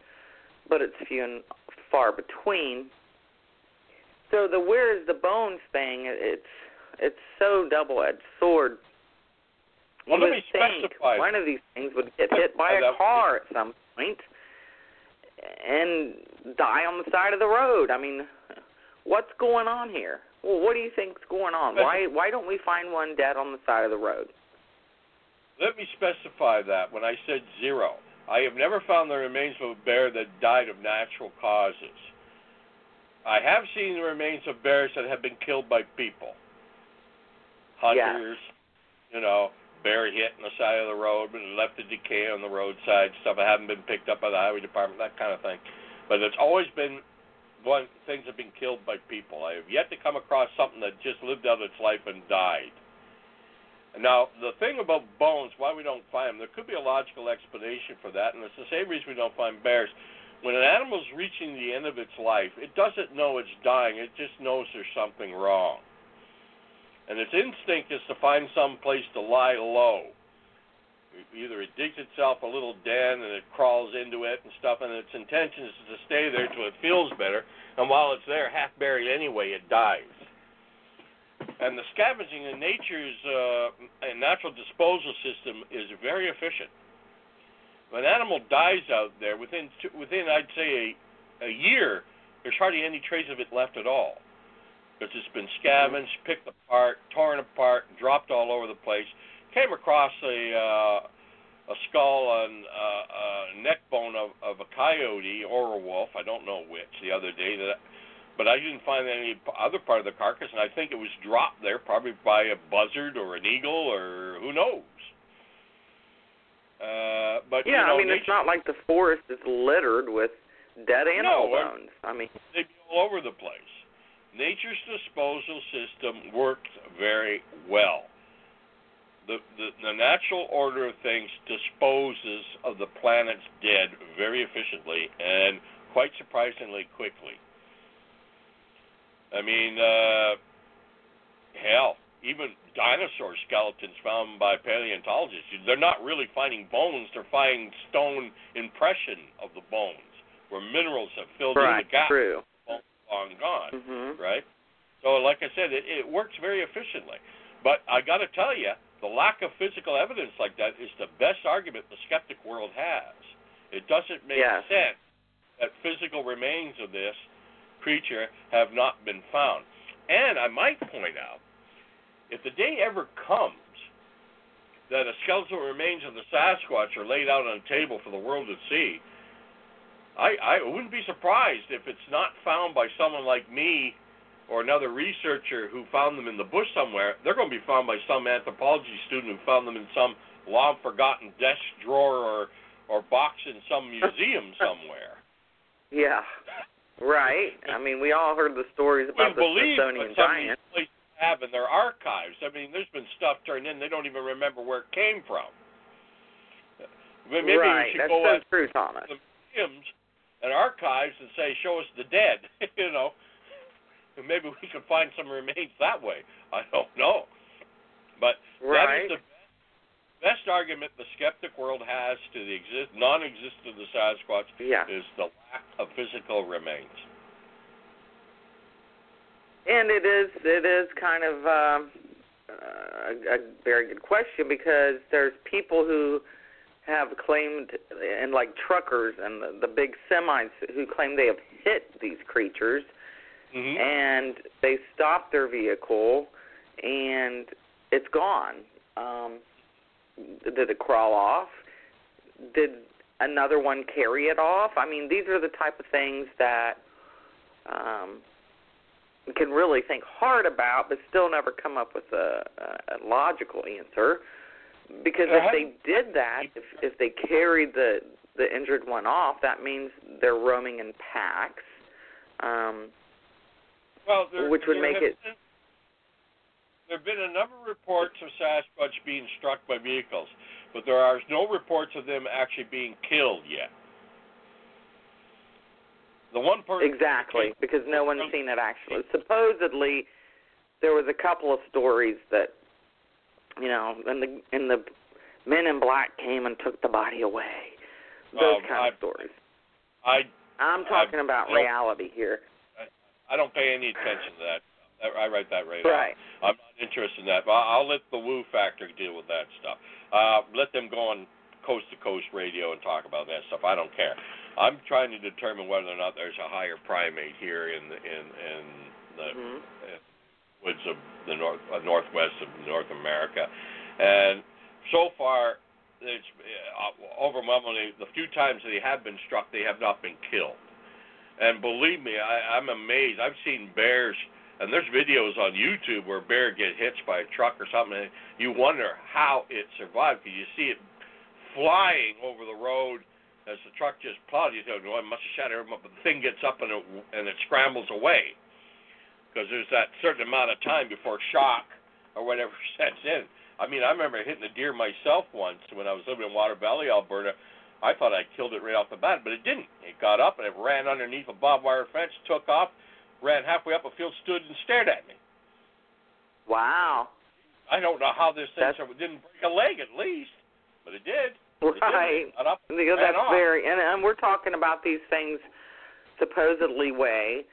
but it's few and far between. So the where's the bones thing? It's it's so double-edged sword. You let would think specify. one of these things would get hit by a car at some point and die on the side of the road. I mean, what's going on here? Well, what do you think's going on? Why why don't we find one dead on the side of the road? Let me specify that when I said zero. I have never found the remains of a bear that died of natural causes. I have seen the remains of bears that have been killed by people. Hunters, you know, bear hit on the side of the road, and left to decay on the roadside, stuff that haven't been picked up by the highway department, that kind of thing. But it's always been one things have been killed by people. I have yet to come across something that just lived out its life and died. Now, the thing about bones, why we don't find them, there could be a logical explanation for that, and it's the same reason we don't find bears. When an animal's reaching the end of its life, it doesn't know it's dying, it just knows there's something wrong. And its instinct is to find some place to lie low. Either it digs itself a little den and it crawls into it and stuff, and its intention is to stay there till it feels better, and while it's there, half buried anyway, it dies and the scavenging in nature's uh, natural disposal system is very efficient. If an animal dies out there within within I'd say a, a year, there's hardly any trace of it left at all because it's been scavenged, picked apart, torn apart, dropped all over the place. Came across a uh, a skull and uh, uh, neck bone of, of a coyote or a wolf, I don't know which, the other day that but I didn't find any other part of the carcass, and I think it was dropped there probably by a buzzard or an eagle or who knows. Uh, but Yeah, you know, I mean it's not like the forest is littered with dead animal No, bones. I mean, they'd be all over the place. Nature's disposal system works very well. The, the the natural order of things disposes of the planet's dead very efficiently and quite surprisingly quickly. I mean, uh, hell, even dinosaur skeletons found by paleontologists. They're not really finding bones; they're finding stone impression of the bones, where minerals have filled right. in the gap. True. Long gone, Mhm. right? So, like I said, it, it works very efficiently. But I got to tell you, the lack of physical evidence like that is the best argument the skeptic world has. It doesn't make Yes. sense that physical remains of this creature have not been found. And I might point out, if the day ever comes that a skeletal remains of the Sasquatch are laid out on a table for the world to see, I, I wouldn't be surprised if it's not found by someone like me or another researcher who found them in the bush somewhere. They're going to be found by some anthropology student who found them in some long forgotten desk drawer or or box in some museum somewhere. Yeah. Right. I mean, we all heard the stories about the Smithsonian what some of giant. places have in their archives. I mean, there's been stuff turned in they don't even remember where it came from. Maybe right. we should That's go so true, Thomas. the museums and archives and say, "Show us the dead," you know. And maybe we could find some remains that way. I don't know, but Right. that is the best argument the skeptic world has to the exist non-existence of the Sasquatch Yeah. is the lack of physical remains. And it is it is kind of um, uh, a very good question because there's people who have claimed and like truckers and the, the big semis who claim they have hit these creatures Mm-hmm. and they stop their vehicle and it's gone. Um, did it crawl off? Did another one carry it off? I mean, these are the type of things that um, can really think hard about, but still never come up with a, a, logical answer. Because if they did that, if if they carried the the injured one off, that means they're roaming in packs. Um, Well, there, Which would make have it- Been, there have been a number of reports of Sasquatch being struck by vehicles, but there are no reports of them actually being killed yet. The one person Exactly, because no one's seen it actually. Supposedly, there was a couple of stories that, you know, and the and the men in black came and took the body away. Those Um, kind I- of stories. I I'm talking about don't- reality here. I don't pay any attention to that. I, I write that right, Right. off. I'm not interested in that. But I'll, let the woo factor deal with that stuff. Uh, let them go on coast to coast radio and talk about that stuff. I don't care. I'm trying to determine whether or not there's a higher primate here in the, in in the hmm woods of the north uh, northwest of North America, and so far, it's uh, overwhelmingly the few times they have been struck, they have not been killed. And believe me, I, I'm amazed. I've seen bears, and there's videos on YouTube where a bear get hit by a truck or something. And you wonder how it survived because you see it flying over the road as the truck just plowed. You think, well, it must have shattered him up. But the thing gets up and it and it scrambles away because there's that certain amount of time before shock or whatever sets in. I mean, I remember hitting a deer myself once when I was living in Water Valley, Alberta. I thought I killed it right off the bat, but it didn't. It got up and it ran underneath a barbed wire fence, took off, ran halfway up a field, stood and stared at me. Wow. I don't know how this thing didn't break a leg at least, but it did. It did. Right. It up, that's off. very, and, and we're talking about these things supposedly weigh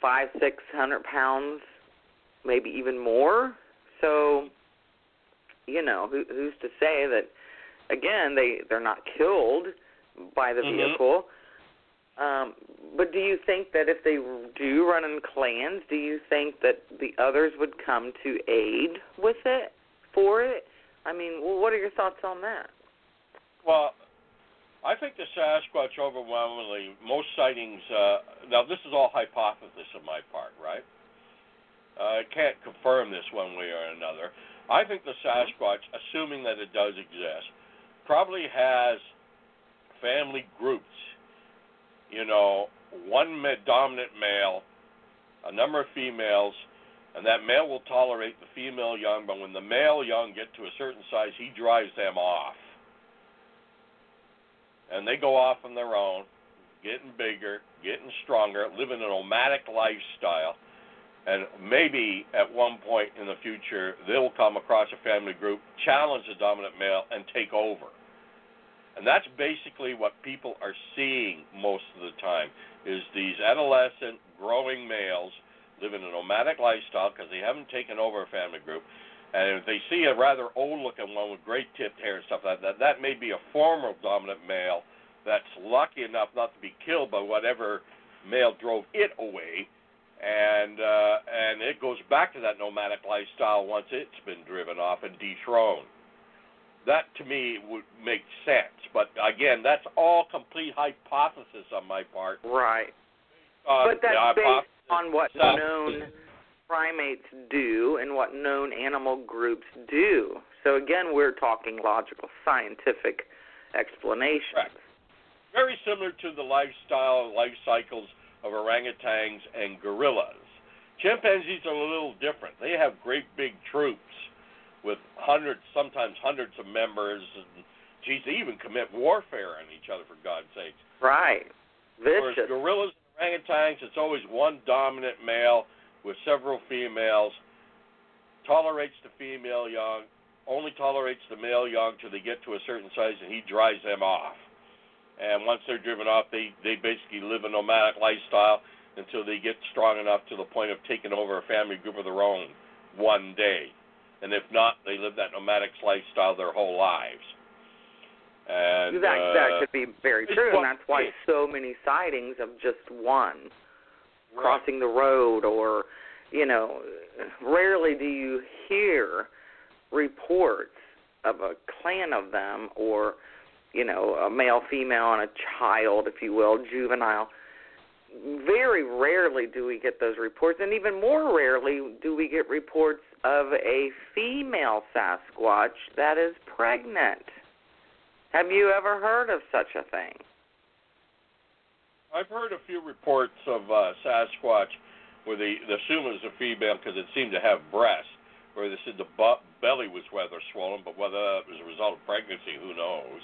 five, six hundred pounds, maybe even more. So, you know, who, who's to say that? Again, they they're not killed by the Mhm. vehicle. Um, but do you think that if they do run in clans, do you think that the others would come to aid with it for it? I mean, well, what are your thoughts on that? Well, I think the Sasquatch overwhelmingly, most sightings. Uh, now, this is all hypothesis on my part, right? Uh, I can't confirm this one way or another. I think the Sasquatch, assuming that it does exist, probably has family groups. You know, one dominant male, a number of females, and that male will tolerate the female young, but when the male young get to a certain size, he drives them off and they go off on their own, getting bigger, getting stronger, living a nomadic lifestyle, and maybe at one point in the future they'll come across a family group, challenge the dominant male, and take over. And that's basically what people are seeing most of the time is these adolescent, growing males living a nomadic lifestyle because they haven't taken over a family group. And if they see a rather old-looking one with great tipped hair and stuff like that, that may be a former dominant male that's lucky enough not to be killed by whatever male drove it away, and uh, and it goes back to that nomadic lifestyle once it's been driven off and dethroned. That to me would make sense, but again, that's all complete hypothesis on my part. Right. Uh, but that's based on what itself known primates do and what known animal groups do. So again, we're talking logical, scientific explanations. Correct. very similar to the lifestyle life cycles of orangutans and gorillas. Chimpanzees are a little different. They have great big troops with hundreds, sometimes hundreds of members, and geez, they even commit warfare on each other for God's sakes. Right. Vicious. Whereas gorillas and orangutans, it's always one dominant male with several females. Tolerates the female young, only tolerates the male young till they get to a certain size, and he drives them off. And once they're driven off, they they basically live a nomadic lifestyle until they get strong enough to the point of taking over a family group of their own one day. And if not, they live that nomadic lifestyle their whole lives. And that uh, that could be very true, and that's why so many sightings of just one right. crossing the road, or you know, rarely do you hear reports of a clan of them, or you know, a male, female, and a child, if you will, juvenile. Very rarely do we get those reports, and even more rarely do we get reports of a female Sasquatch that is pregnant. Have you ever heard of such a thing? I've heard a few reports of uh, Sasquatch where they, they assume was a female because it seemed to have breasts, where they said the bu- belly was rather swollen, but whether that was a result of pregnancy, who knows?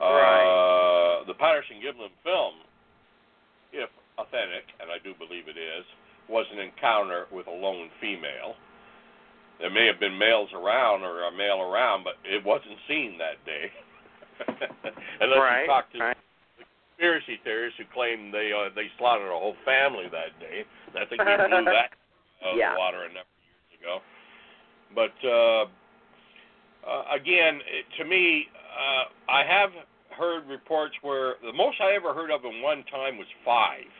Right. Uh, the Patterson Gimlin film, if authentic, and I do believe it is, was an encounter with a lone female. There may have been males around or a male around, but it wasn't seen that day. Unless right. you talk to right. conspiracy theorists who claim they uh, they slaughtered a whole family that day. I think we blew that out of Yeah. the water a number of years ago. But uh, uh, again, it, to me, uh, I have heard reports where the most I ever heard of in one time was five,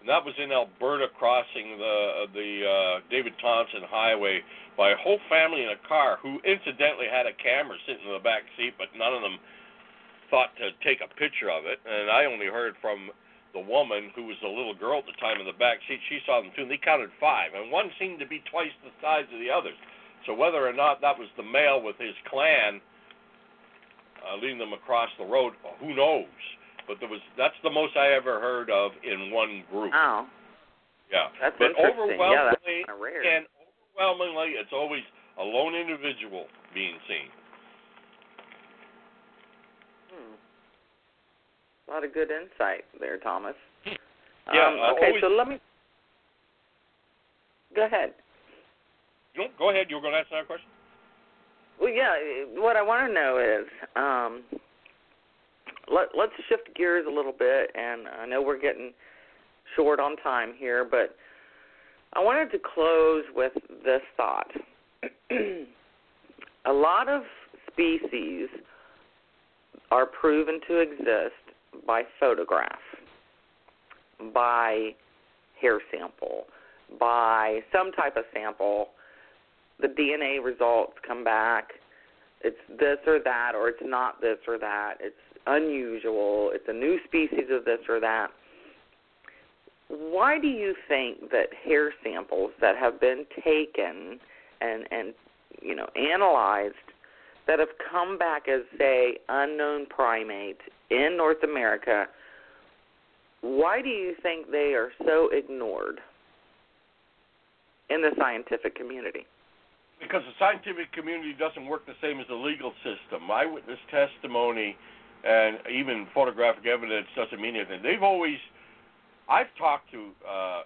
and that was in Alberta, crossing the the uh, David Thompson Highway by a whole family in a car, who incidentally had a camera sitting in the back seat, but none of them thought to take a picture of it. And I only heard from the woman who was the little girl at the time in the back seat. She saw them too, and they counted five, and one seemed to be twice the size of the others. So whether or not that was the male with his clan uh, leading them across the road, who knows? But there was that's the most I ever heard of in one group. Oh, Yeah, that's but interesting. Yeah, that's overwhelmingly, kind of rare. and overwhelmingly, it's always a lone individual being seen. Hmm. A lot of good insight there, Thomas. Yeah, Um, uh, okay, always- so let me. Go ahead. You know, go ahead. You were going to ask that question. Well, yeah. What I want to know is, um, let let's shift gears a little bit, and I know we're getting short on time here, but I wanted to close with this thought. a lot of species are proven to exist by photograph, by hair sample, by some type of sample. The DNA results come back. It's this or that, or it's not this or that. It's unusual. It's a new species of this or that. Why do you think that hair samples that have been taken and and you know analyzed that have come back as say unknown primates in North America why do you think they are so ignored in the scientific community? Because the scientific community doesn't work the same as the legal system. Eyewitness testimony and even photographic evidence doesn't mean anything. They've always, I've talked to uh,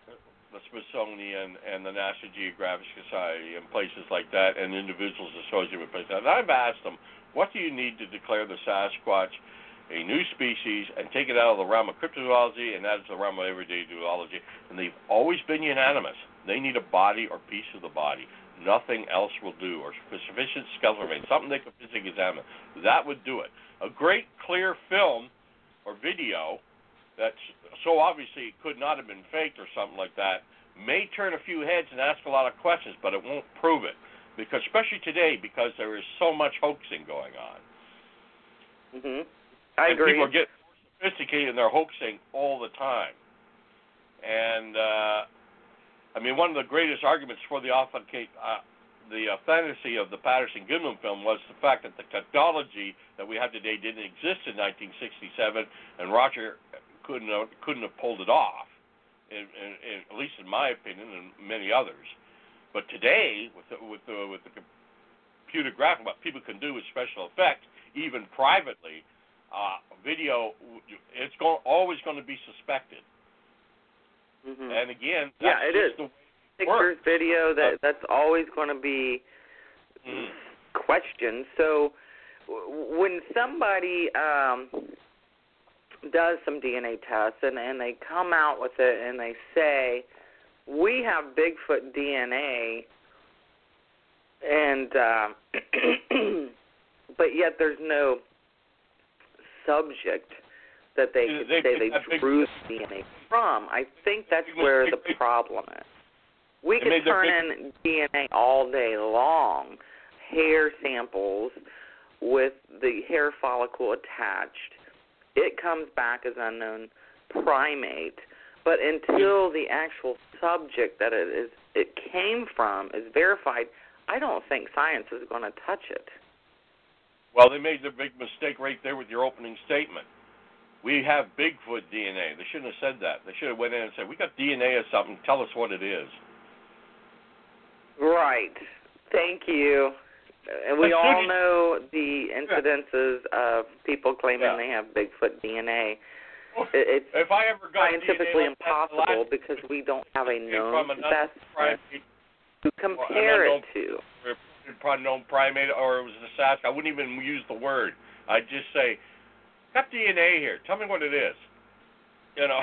the Smithsonian and the National Geographic Society and places like that, and individuals associated with places. And I've asked them, what do you need to declare the Sasquatch a new species and take it out of the realm of cryptozoology and it to the realm of everyday zoology? And they've always been unanimous. They need a body or piece of the body. Nothing else will do, or sufficient skeletal remains, something they could physically examine. That would do it. A great clear film or video that's so obviously it could not have been faked or something like that may turn a few heads and ask a lot of questions, but it won't prove it. Because especially today, because there is so much hoaxing going on. Mhm. I and agree. People get more sophisticated in their hoaxing all the time. And uh, I mean, one of the greatest arguments for the authenticate, uh, the authenticity of the Patterson Gimlin film was the fact that the technology that we have today didn't exist in 1967, and Roger couldn't have, couldn't have pulled it off. In, in, in, at least in my opinion, and many others. But today, with the, with the, with the computer graphic, what people can do with special effects, even privately, uh, video, it's go- always going to be suspected. Mhm. And again, Yeah, it is. the Pictures, video, Uh, that that's always going to be Mm. questioned. So when somebody um does some DNA tests and and they come out with it and they say we have Bigfoot DNA and uh, but yet there's no subject that they could they say they drew DNA from. I think that's where the problem is. We could turn in DNA all day long, hair samples with the hair follicle attached. It comes back as unknown primate, but until the actual subject that it is it came from is verified, I don't think science is going to touch it. Well, they made the big mistake right there with your opening statement. We have Bigfoot DNA. They shouldn't have said that. They should have went in and said, "We got DNA of something. Tell us what it is." Right. Thank you. And we all know the incidences of people claiming Yeah. they have Bigfoot DNA. It's If I ever got scientifically DNA like that, the impossible because we don't have a known specimen to compare it to. unknown primate, or it was a Sasquatch. I wouldn't even use the word. I'd just say, "Got DNA here. Tell me what it is." You know,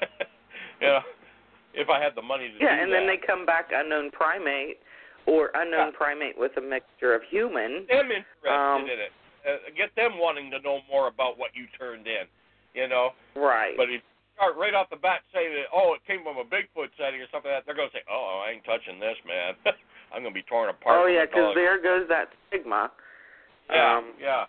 you know, if I had the money to do Yeah, and then they come back unknown primate or unknown Yeah. primate with a mixture of human. them interested Um, in it. Uh, get them wanting to know more about what you turned in. You know, Right. but if you start right off the bat saying that, oh, it came from a Bigfoot sighting or something like that, they're going to say, oh, I ain't touching this, man. I'm going to be torn apart. oh yeah, because there goes that stigma. Yeah, um, yeah.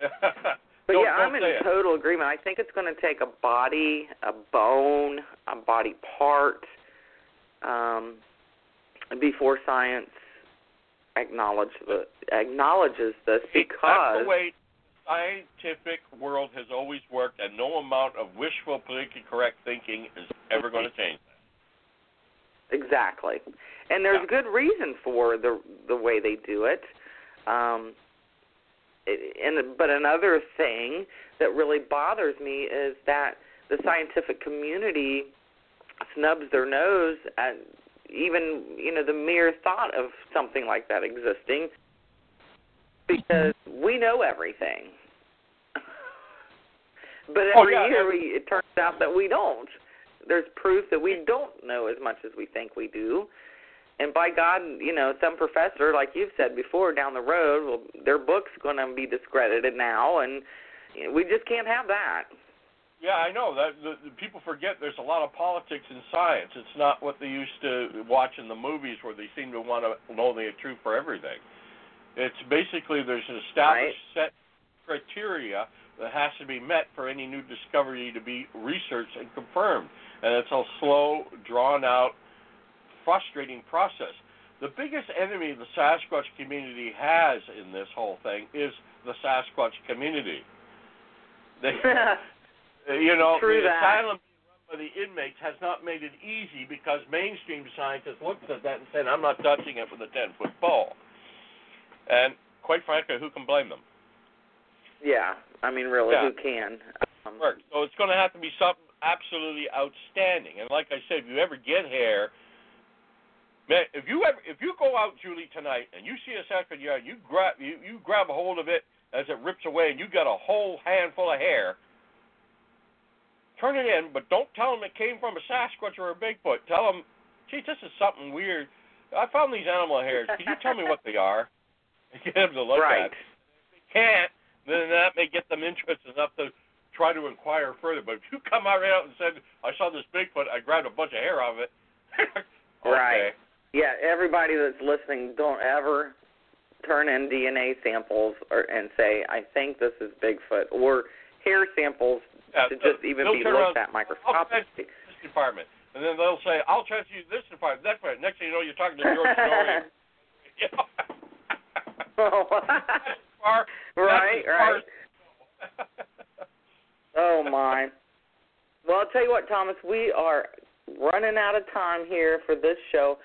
But Don't- yeah, don't I'm in it. total agreement. I think it's going to take a body, a bone, a body part, um, before science acknowledge the acknowledges this because. That's the way scientific world has always worked, and no amount of wishful, politically correct thinking is ever going to change that. exactly, and there's Yeah. good reason for the the way they do it. Um, it, and but another thing that really bothers me is that the scientific community snubs their nose at even you know the mere thought of something like that existing because we know everything. but Oh, every yeah, year we, it turns out that we don't. There's proof that we don't know as much as we think we do. And by God, you know, some professor, like you've said before, down the road, well, their book's going to be discredited now, and we just can't have that. Yeah, I know that the, the people forget there's a lot of politics in science. It's not what they used to watch in the movies where they seem to want to know the truth for everything. It's basically there's an established set criteria that has to be met for any new discovery to be researched and confirmed, and it's a slow, drawn out, frustrating process. The biggest enemy the Sasquatch community has in this whole thing is the Sasquatch community. They, you know, True the that. asylum being run by the inmates has not made it easy because mainstream scientists looked at that and said, "I'm not touching it with a ten foot pole." And quite frankly, who can blame them? Yeah, I mean, really, Yeah. who can? Um, So it's going to have to be something absolutely outstanding. And like I said, if you ever get hair, man, if you ever if you go out, Julie, tonight and you see a second yard, you grab you, you grab a hold of it as it rips away, and you got a whole handful of hair. Turn it in, but don't tell them it came from a Sasquatch or a Bigfoot. Tell them, gee, this is something weird. I found these animal hairs. Can you tell me what they are? Get them to look Right. at. If they can't, then that may get them interested enough to try to inquire further. But if you come out right out and said, I saw this Bigfoot, I grabbed a bunch of hair off it. okay. Right. Yeah, everybody that's listening, don't ever turn in DNA samples or and say, I think this is Bigfoot, or hair samples Yeah, to just even be looked around, at microscopically. this department. And then they'll say, I'll transfer you to this department, that department. Next thing you know, you're talking to George Story. You know? Far- right, that's as far right. Oh my. Well, I'll tell you what, Thomas, we are running out of time here for this show.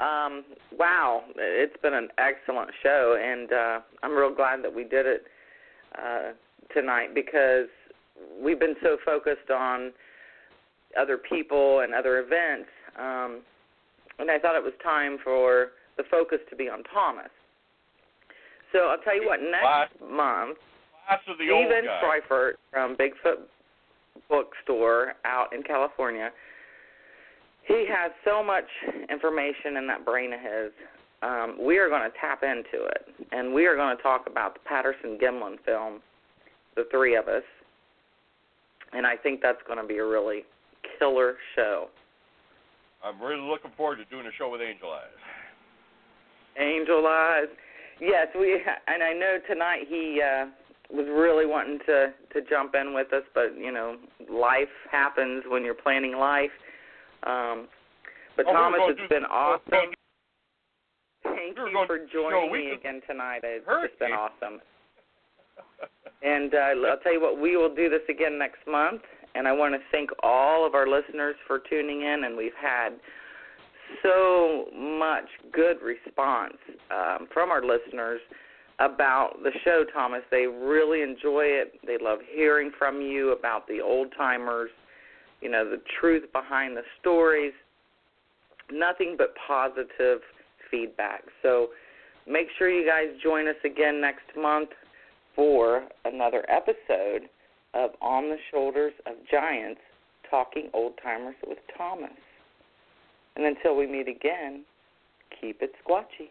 Um, wow, it's been an excellent show, and uh, I'm real glad that we did it uh, tonight because we've been so focused on other people and other events, um, and I thought it was time for the focus to be on Thomas. So I'll tell you what, next month. Class of the old Steven guy. Streufert from Bigfoot Bookstore out in California. He has so much information in that brain of his. Um, we are going to tap into it, and we are going to talk about the Patterson Gimlin film, the three of us. And I think that's going to be a really killer show. I'm really looking forward to doing a show with Angel Eyes. Angel Eyes. Yes, we and I know tonight he uh was really wanting to to jump in with us, but you know, life happens when you're planning life. Um but Oh, Thomas, it's do- been we awesome. Thank you for to do a show joining me again tonight. It's just been me. awesome. And uh, I'll tell you what, we will do this again next month. And I want to thank all of our listeners for tuning in. And we've had so much good response um, from our listeners about the show, Thomas. They really enjoy it. They love hearing from you about the old timers, you know, the truth behind the stories. Nothing but positive feedback. So make sure you guys join us again next month for another episode of On the Shoulders of Giants Talking Old Timers with Thomas. And until we meet again, keep it squatchy.